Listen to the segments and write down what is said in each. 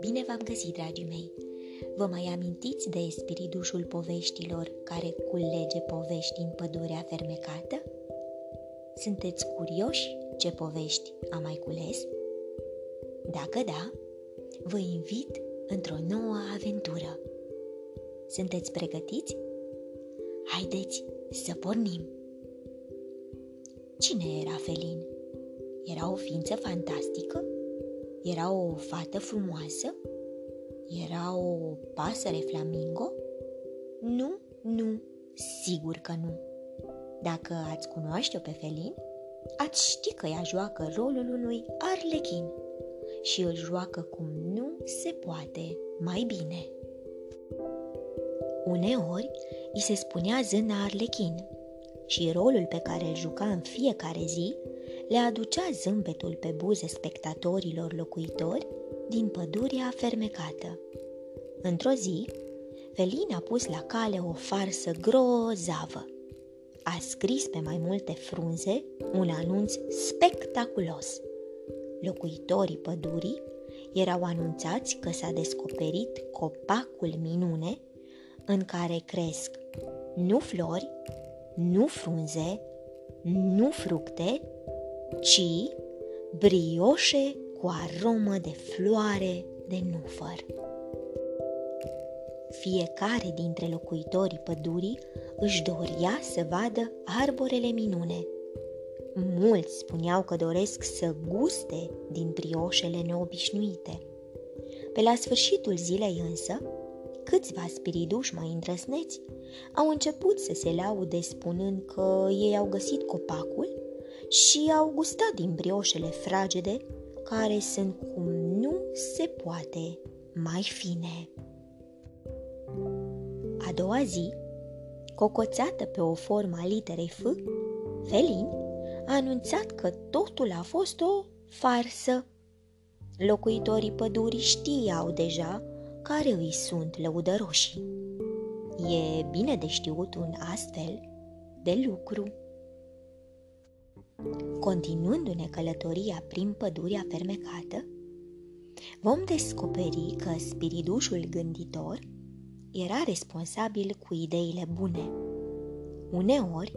Bine v-am găsit, dragii mei! Vă mai amintiți de spiridușul poveștilor care culege povești din pădurea fermecată? Sunteți curioși ce povești am mai cules? Dacă da, vă invit într-o nouă aventură. Sunteți pregătiți? Haideți să pornim! Cine era Felin? Era o ființă fantastică? Era o fată frumoasă? Era o pasăre flamingo? Nu, nu, sigur că nu. Dacă ați cunoaște-o pe Felin, ați ști că ea joacă rolul unui arlechin și îl joacă cum nu se poate mai bine. Uneori îi se spunea zâna arlechin și rolul pe care îl juca în fiecare zi le aducea zâmbetul pe buze spectatorilor locuitori din pădurea fermecată. Într-o zi, Felin a pus la cale o farsă grozavă. A scris pe mai multe frunze un anunț spectaculos. Locuitorii pădurii erau anunțați că s-a descoperit copacul minune în care cresc nu flori, nu frunze, nu fructe, ci brioșe cu aromă de floare de nufăr. Fiecare dintre locuitorii pădurii își doria să vadă arborele minune. Mulți spuneau că doresc să guste din brioșele neobișnuite. Pe la sfârșitul zilei însă, câțiva spiriduși mai îndrăsneți au început să se laude spunând că ei au găsit copacul și au gustat din brioșele fragede care sunt cum nu se poate mai fine. A doua zi, cocoțată pe o formă a literei F, Felin a anunțat că totul a fost o farsă. Locuitorii pădurii știau deja care îi sunt lăudăroșii. E bine de știut un astfel de lucru. Continuându-ne călătoria prin pădurea fermecată, vom descoperi că spiridușul gânditor era responsabil cu ideile bune. Uneori,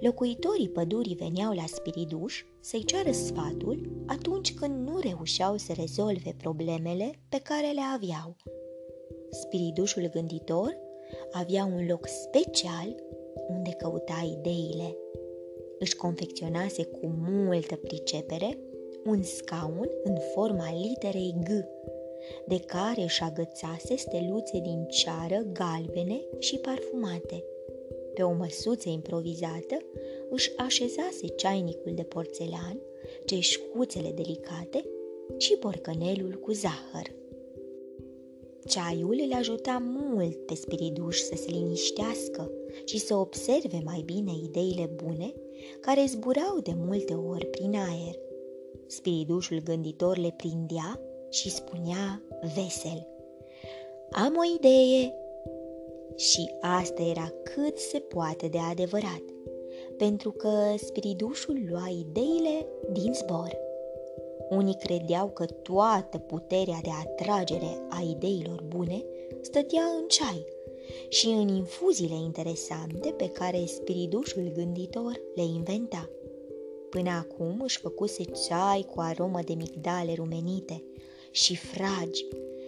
locuitorii pădurii veneau la spiriduș să-i ceară sfatul atunci când nu reușeau să rezolve problemele pe care le aveau. Spiridușul gânditor avea un loc special unde căuta ideile. Își confecționase cu multă pricepere un scaun în forma literei G, de care își agățase steluțe din ceară galbene și parfumate. Pe o măsuță improvizată își așezase ceainicul de porțelan, ceșcuțele delicate și borcănelul cu zahăr. Ceaiul îl ajuta mult pe spiriduș să se liniștească și să observe mai bine ideile bune care zburau de multe ori prin aer. Spiridușul gânditor le prindea și spunea vesel Am o idee! Și asta era cât se poate de adevărat, pentru că spiridușul lua ideile din zbor. Unii credeau că toată puterea de atragere a ideilor bune stătea în ceai și în infuziile interesante pe care spiridușul gânditor le inventa. Până acum își făcuse ceai cu aromă de migdale rumenite și fragi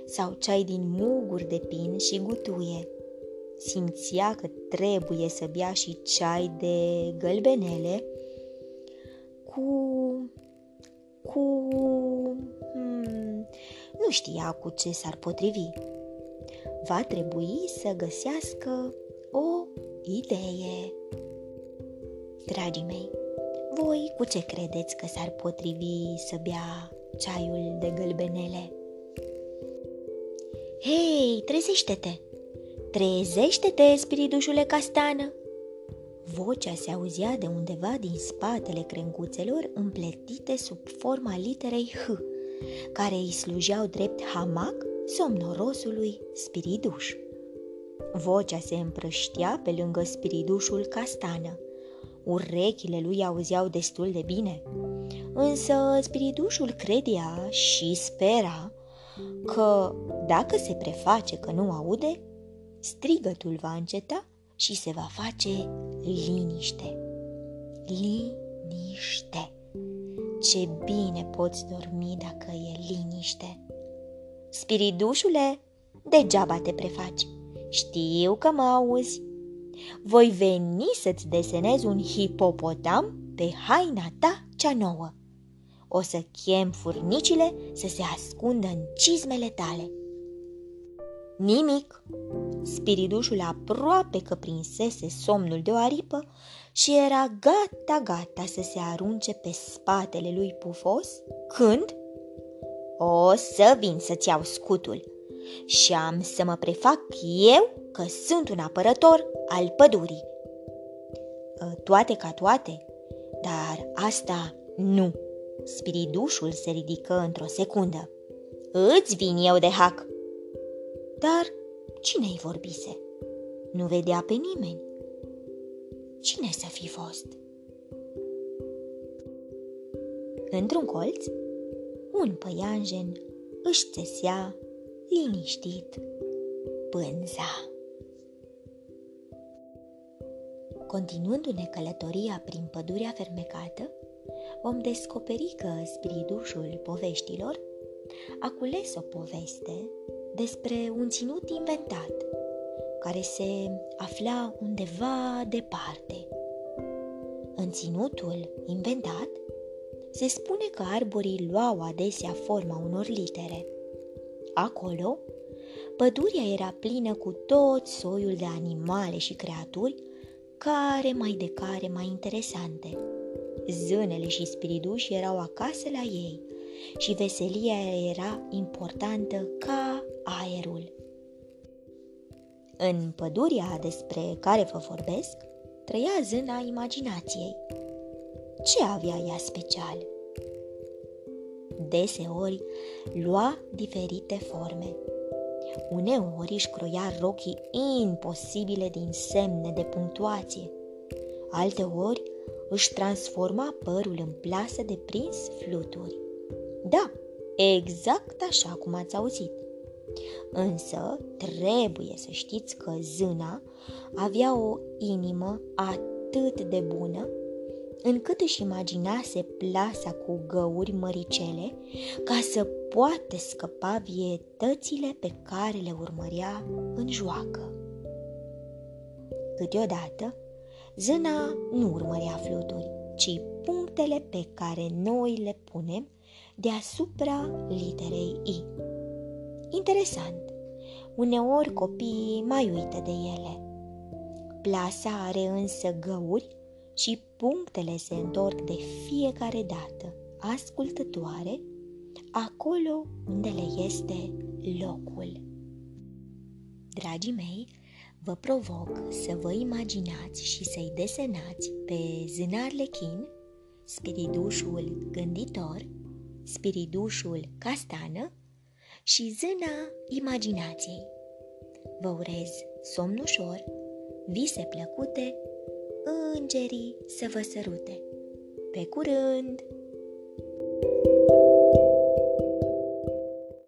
sau ceai din muguri de pin și gutuie. Simțea că trebuie să bea și ceai de gălbenele cu cu... Hmm, nu știa cu ce s-ar potrivi. Va trebui să găsească o idee. Dragii mei, voi cu ce credeți că s-ar potrivi să bea ceaiul de gălbenele? Hei, trezește-te! Trezește-te, spiridușule castană! Vocea se auzea de undeva din spatele crenguțelor împletite sub forma literei H, care îi slujeau drept hamac somnorosului spiriduș. Vocea se împrăștea pe lângă spiridușul castană. urechile lui auzeau destul de bine. Însă spiritușul credea și spera că dacă se preface că nu aude, strigătul va înceta și se va face liniște. Liniște. Ce bine poți dormi dacă e liniște. Spiridușule, degeaba te prefaci. Știu că mă auzi. Voi veni să-ți desenez un hipopotam pe haina ta cea nouă. O să chem furnicile să se ascundă în cizmele tale. Nimic. Spiridușul aproape că prinsese somnul de o aripă și era gata-gata să se arunce pe spatele lui pufos, când... O să vin să-ți iau scutul și am să mă prefac eu că sunt un apărător al pădurii. Ă, toate ca toate, dar asta nu. Spiridușul se ridică într-o secundă. Îți vin eu de hac! Dar cine-i vorbise? Nu vedea pe nimeni. Cine să fi fost? Într-un colț, un păianjen își țesea liniștit pânza. Continuându-ne călătoria prin pădurea fermecată, vom descoperi că spiridușul poveștilor a cules o poveste despre un ținut inventat, care se afla undeva departe. În ținutul inventat se spune că arborii luau adesea forma unor litere. Acolo, pădurea era plină cu tot soiul de animale și creaturi, care mai de care mai interesante. Zânele și spiriduși erau acasă la ei și veselia era importantă ca aerul. În pădurea despre care vă vorbesc, trăia zâna imaginației. Ce avea ea special? Deseori lua diferite forme. Uneori își croia rochii imposibile din semne de punctuație. Alteori își transforma părul în plasă de prins fluturi. Da, exact așa cum ați auzit. Însă trebuie să știți că zâna avea o inimă atât de bună încât își imaginase plasa cu găuri măricele ca să poată scăpa vietățile pe care le urmărea în joacă. Câteodată, zâna nu urmărea fluturi, ci punctele pe care noi le punem deasupra literei I. Interesant, uneori copiii mai uită de ele. Plasa are însă găuri și punctele se întorc de fiecare dată, ascultătoare, acolo unde le este locul. Dragii mei, vă provoc să vă imaginați și să-i desenați pe Zânar Lechin, spiridușul gânditor, spiridușul castană și zâna imaginației. Vă urez somn ușor, vise plăcute îngerii să vă sărute. Pe curând!